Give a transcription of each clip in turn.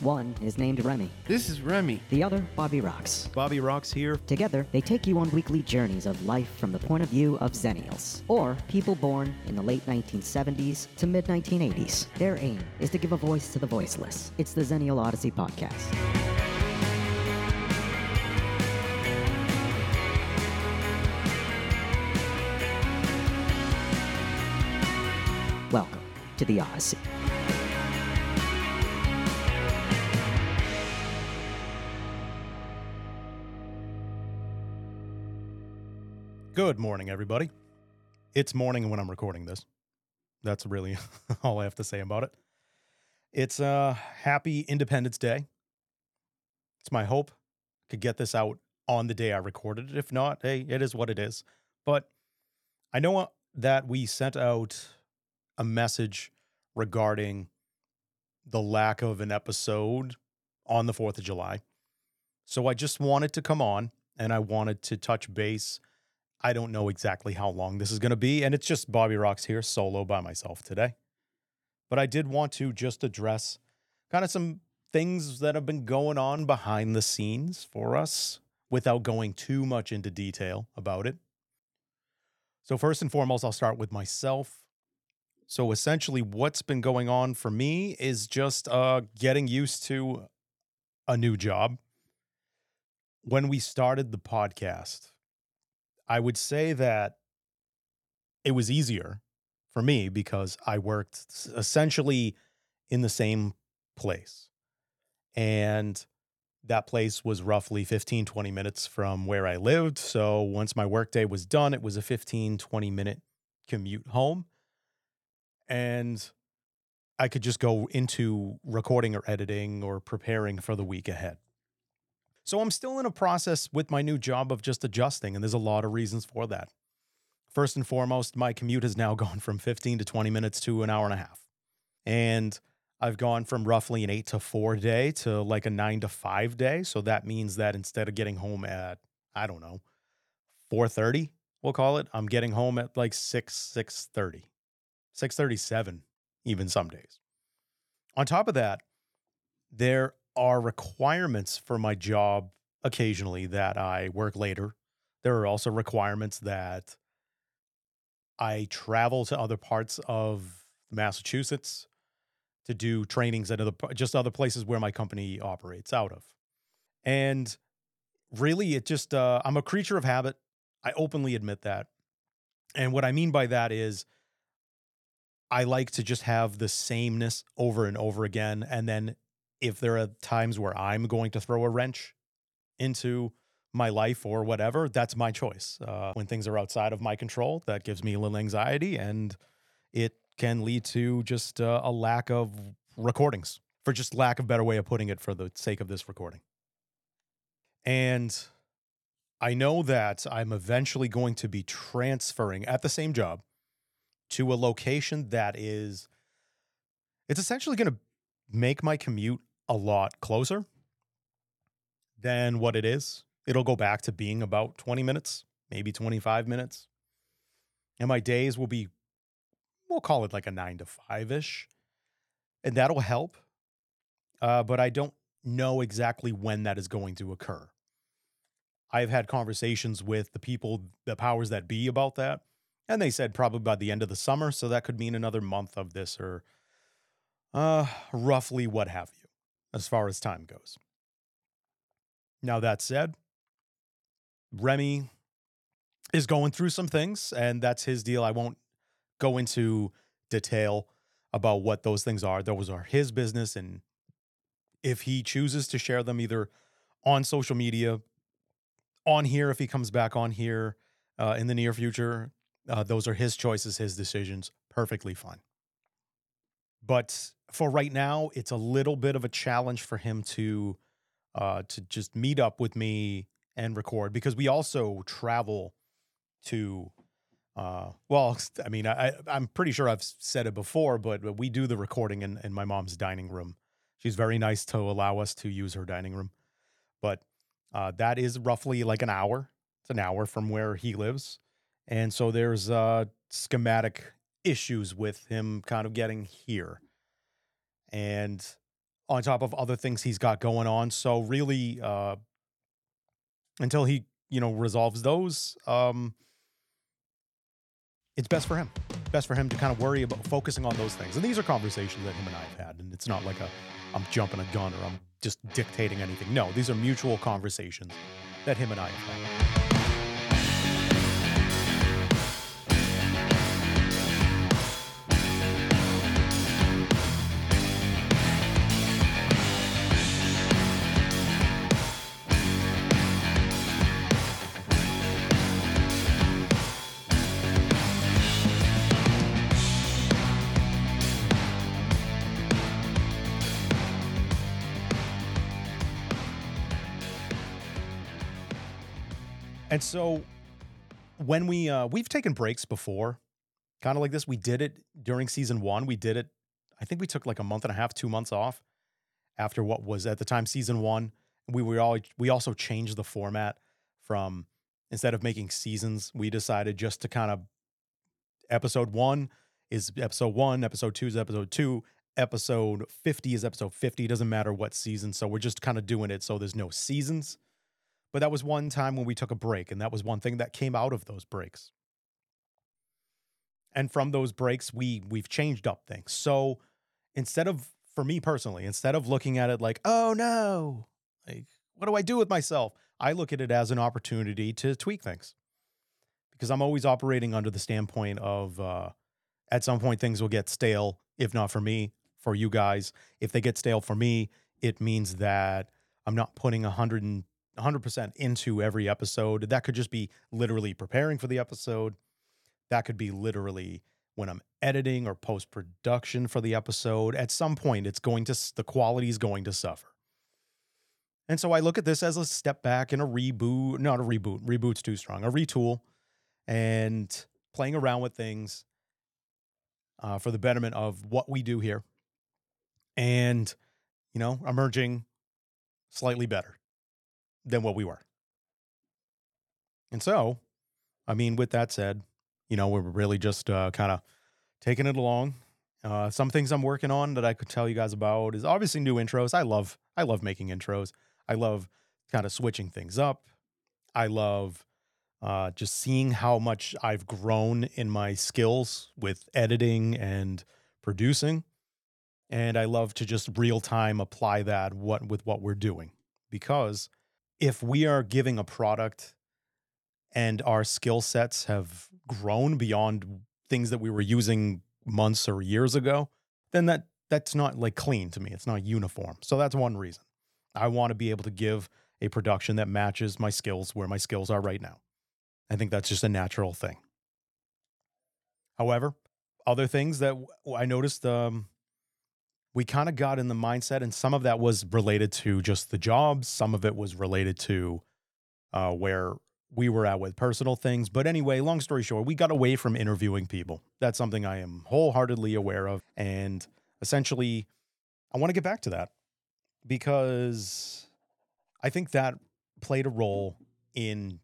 One is named Remy, This is Remy. the other, Bobby Rox. Bobby Rox here. Together, they take you on weekly journeys of life from the point of view of Xennials, or people born in the late 1970s to mid 1980s. Their aim is to give a voice to the voiceless. It's the Xennial Odyssey podcast. Welcome to the Odyssey. Good morning, everybody. It's morning when I'm recording this. That's really all I have to say about it. It's a happy Independence Day. It's my hope I could get this out on the day I recorded it. If not, hey, it is what it is. But I know uh, that we sent out a message regarding the lack of an episode on the 4th of July. So I just wanted to come on and I wanted to touch base. I don't know exactly how long this is going to be, and it's just Bobby Rox here solo by myself today. But I did want to just address kind of some things that have been going on behind the scenes for us without going too much into detail about it. So, first and foremost, I'll start with myself. So, essentially, what's been going on for me is just uh, getting used to a new job. When we started the podcast, I would say that it was easier for me because I worked essentially in the same place. And that place was roughly 15, 20 minutes from where I lived. So once my workday was done, it was a 15, 20 minute commute home. And I could just go into recording or editing or preparing for the week ahead. So I'm still in a process with my new job of just adjusting, and there's a lot of reasons for that. First and foremost, my commute has now gone from 15 to 20 minutes to an hour and a half. And I've gone from roughly an eight to four day to like a nine to five day. So that means that instead of getting home at, I don't know, 4:30, we'll call it, I'm getting home at like 6, 6:30, 6:37, even some days. On top of that, there are requirements for my job occasionally that I work later. There are also requirements that I travel to other parts of Massachusetts to do trainings at other just other places where my company operates out of. And really it just uh, I'm a creature of habit. I openly admit that. And what I mean by that is I like to just have the sameness over and over again and then if there are times where I'm going to throw a wrench into my life or whatever, that's my choice. Uh, when things are outside of my control, that gives me a little anxiety and it can lead to just uh, a lack of recordings, for just lack of better way of putting it, for the sake of this recording. And I know that I'm eventually going to be transferring at the same job to a location that is, it's essentially going to make my commute a lot closer than what it is. It'll go back to being about 20 minutes, maybe 25 minutes. And my days will be, we'll call it like a nine to five ish. And that'll help. Uh, but I don't know exactly when that is going to occur. I've had conversations with the people, the powers that be about that. And they said probably by the end of the summer. So that could mean another month of this or uh, roughly what have you, as far as time goes. Now, that said, Remy is going through some things, and that's his deal. I won't go into detail about what those things are. Those are his business. And if he chooses to share them either on social media, on here, if he comes back on here uh, in the near future, uh, those are his choices, his decisions. Perfectly fine. But for right now, it's a little bit of a challenge for him to uh, to just meet up with me and record because we also travel to. Uh, well, I mean, I, I'm pretty sure I've said it before, but we do the recording in, in my mom's dining room. She's very nice to allow us to use her dining room, but uh, that is roughly like an hour. It's an hour from where he lives, and so there's uh, schematic issues with him kind of getting here. And on top of other things he's got going on. So really, uh, until he you know resolves those, um, it's best for him. Best for him to kind of worry about focusing on those things. And these are conversations that him and I have had, and it's not like a I'm jumping a gun or I'm just dictating anything. No, these are mutual conversations that him and I have had. And so when we uh we've taken breaks before, kind of like this. We did it during season one. We did it, I think we took like a month and a half, two months off after what was at the time season one. We were all we also changed the format from instead of making seasons, we decided just to kind of episode one is episode one, episode two is episode two, episode 50 is episode 50. It doesn't matter what season. So we're just kind of doing it so there's no seasons. But that was one time when we took a break, and that was one thing that came out of those breaks. And from those breaks, we we've changed up things. So instead of for me personally, instead of looking at it like, oh no, like what do I do with myself? I look at it as an opportunity to tweak things. Because I'm always operating under the standpoint of uh, at some point things will get stale, if not for me, for you guys. If they get stale for me, it means that I'm not putting 100 100% into every episode. That could just be literally preparing for the episode. That could be literally when I'm editing or post production for the episode. At some point, it's going to, the quality is going to suffer. And so I look at this as a step back and a reboot, not a reboot, reboot's too strong, a retool and playing around with things uh, for the betterment of what we do here and, you know, emerging slightly better than what we were. And so, I mean, with that said, you know, we're really just uh, kind of taking it along. Uh, some things I'm working on that I could tell you guys about is obviously new intros. I love, I love making intros. I love kind of switching things up. I love uh, just seeing how much I've grown in my skills with editing and producing. And I love to just real time apply that what with what we're doing because if we are giving a product and our skill sets have grown beyond things that we were using months or years ago, then that that's not like clean to me. It's not uniform. So that's one reason. I want to be able to give a production that matches my skills where my skills are right now. I think that's just a natural thing. However, other things that I noticed um, we kind of got in the mindset, and some of that was related to just the jobs, some of it was related to uh, where we were at with personal things. But anyway, long story short, we got away from interviewing people. That's something I am wholeheartedly aware of. And essentially, I want to get back to that because I think that played a role in,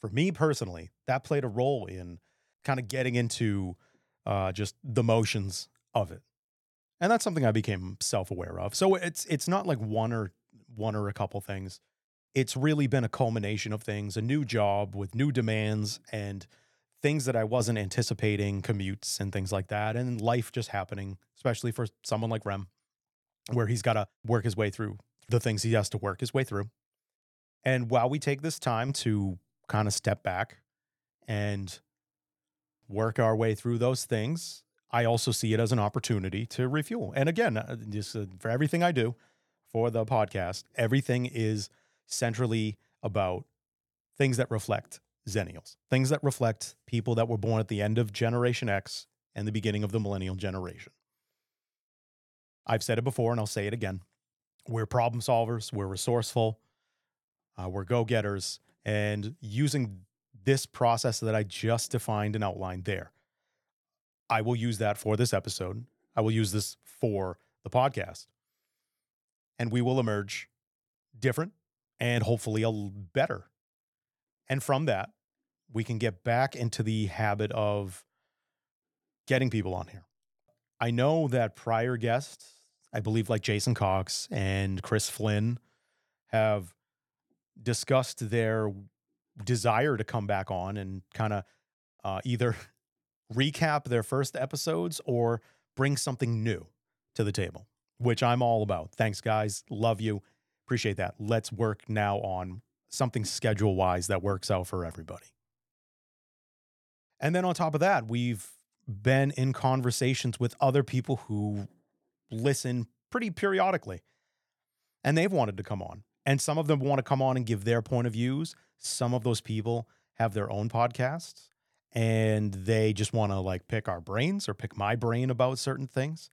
for me personally, that played a role in kind of getting into uh, just the motions of it and that's something I became self-aware of. So it's it's not like one or one or a couple things. It's really been a culmination of things, a new job with new demands and things that I wasn't anticipating, commutes and things like that, and life just happening, especially for someone like Rem, where he's got to work his way through the things he has to work his way through. And while we take this time to kind of step back and work our way through those things, I also see it as an opportunity to refuel. And again, uh, just uh, for everything I do for the podcast, everything is centrally about things that reflect Xennials, things that reflect people that were born at the end of Generation X and the beginning of the millennial generation. I've said it before and I'll say it again. We're problem solvers, we're resourceful, uh, we're go getters, and using this process that I just defined and outlined there I will use that for this episode. I will use this for the podcast. And we will emerge different and hopefully a better. And from that, we can get back into the habit of getting people on here. I know that prior guests I believe like Jason Cox and Chris Flynn have discussed their desire to come back on and kind of uh, either recap their first episodes or bring something new to the table, which I'm all about. Thanks, guys. Love you. Appreciate that. Let's work now on something schedule wise that works out for everybody. And then on top of that, we've been in conversations with other people who listen pretty periodically. And they've wanted to come on. And some of them want to come on and give their point of views. Some of those people have their own podcasts and they just want to like pick our brains or pick my brain about certain things.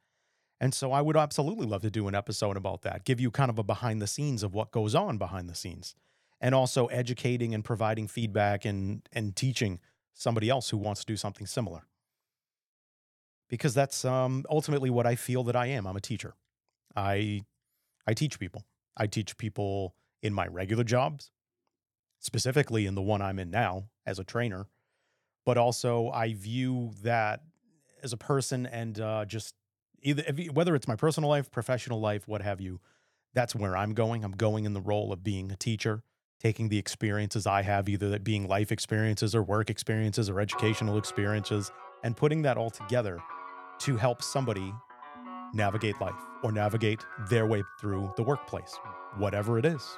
And so I would absolutely love to do an episode about that, give you kind of a behind the scenes of what goes on behind the scenes, and also educating and providing feedback and and teaching somebody else who wants to do something similar. Because that's um, ultimately what I feel that I am. I'm a teacher. I I teach people. I teach people in my regular jobs, specifically in the one I'm in now as a trainer but also I view that as a person and uh, just either whether it's my personal life, professional life, what have you. That's where I'm going. I'm going in the role of being a teacher, taking the experiences I have, either that being life experiences or work experiences or educational experiences, and putting that all together to help somebody navigate life or navigate their way through the workplace, whatever it is.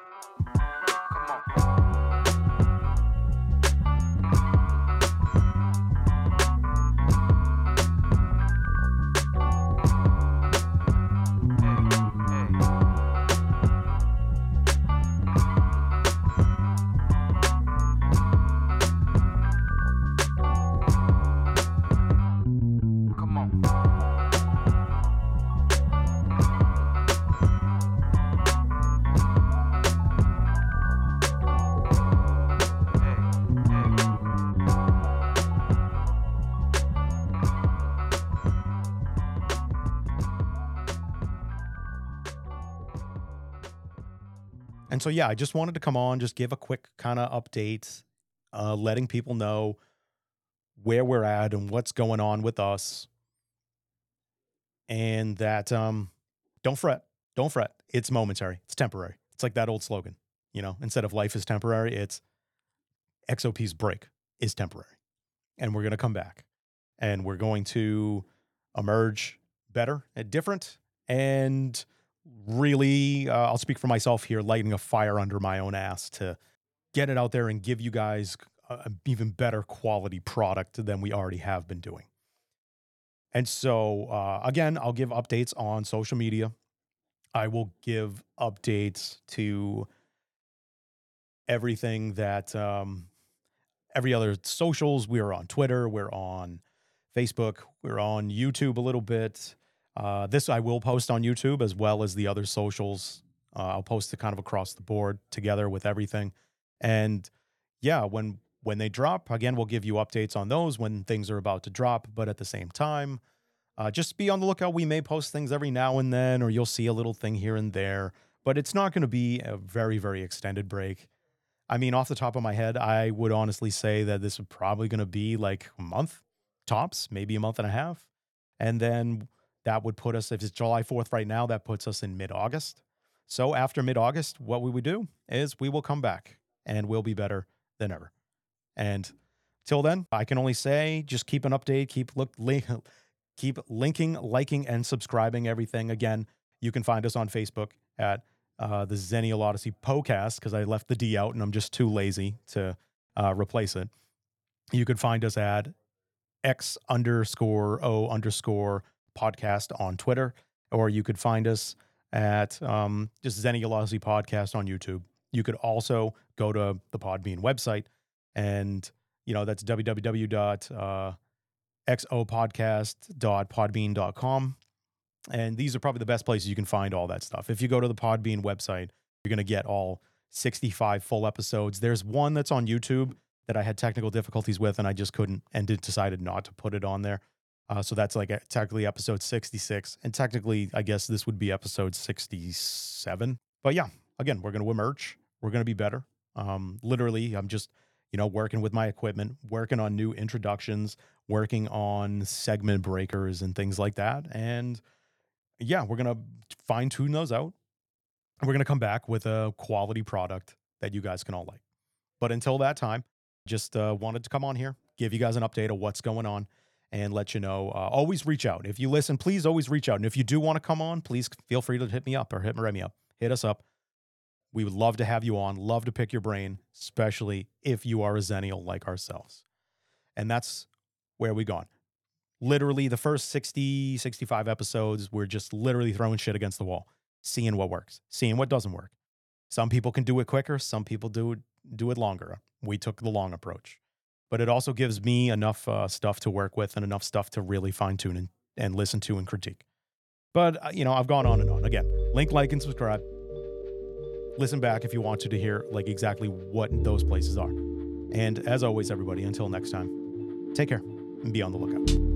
So, yeah, I just wanted to come on, just give a quick kind of update, uh, letting people know where we're at and what's going on with us. And that um, don't fret, don't fret. It's momentary, it's temporary. It's like that old slogan, you know, instead of life is temporary, it's XOP's break is temporary. And we're to come back and we're going to emerge better and different and really, uh, I'll speak for myself here, lighting a fire under my own ass to get it out there and give you guys an even better quality product than we already have been doing. And so, uh, again, I'll give updates on social media. I will give updates to everything that um, every other socials. We're on Twitter, we're on Facebook, we're on YouTube a little bit. Uh, this I will post on YouTube as well as the other socials. Uh, I'll post it kind of across the board together with everything. And yeah, when when they drop, again, we'll give you updates on those when things are about to drop. But at the same time, uh, just be on the lookout. We may post things every now and then, or you'll see a little thing here and there. But it's not going to be a very very extended break. I mean, off the top of my head, I would honestly say that this is probably going to be like a month tops, maybe a month and a half, and then that would put us, if it's July 4th right now, that puts us in mid August. So after mid August, what we would do is we will come back and we'll be better than ever. And till then, I can only say just keep an update, keep look keep linking, liking, and subscribing everything. Again, you can find us on Facebook at uh, the Xennial Odyssey Podcast because I left the D out and I'm just too lazy to uh, replace it. You could find us at X underscore O underscore podcast on Twitter, or you could find us at um, just Xennial Podcast on YouTube. You could also go to the Podbean website, and you know that's www.xopodcast.podbean.com. And these are probably the best places you can find all that stuff. If you go to the Podbean website, you're going to get all 65 full episodes. There's one that's on YouTube that I had technical difficulties with, and I just couldn't and decided not to put it on there. Uh, so that's like technically episode 66. And technically, I guess this would be episode 67. But yeah, again, we're going to emerge. We're going to be better. Um, literally, I'm just, you know, working with my equipment, working on new introductions, working on segment breakers and things like that. And yeah, we're going to fine tune those out. We're going to come back with a quality product that you guys can all like. But until that time, just uh, wanted to come on here, give you guys an update of what's going on, and let you know. Uh, always reach out. If you listen, please always reach out. And if you do want to come on, please feel free to hit me up or hit Remy up. Hit us up. We would love to have you on, love to pick your brain, especially if you are a Xennial like ourselves. And that's where we gone. Literally, the first 60, 65 episodes, we're just literally throwing shit against the wall, seeing what works, seeing what doesn't work. Some people can do it quicker, some people do it, do it longer. We took the long approach. But it also gives me enough uh, stuff to work with and enough stuff to really fine tune and, and listen to and critique. But, uh, you know, I've gone on and on. Again, link, like, and subscribe listen back if you want to to hear like exactly what those places are. And as always, everybody, until next time, take care and be on the lookout.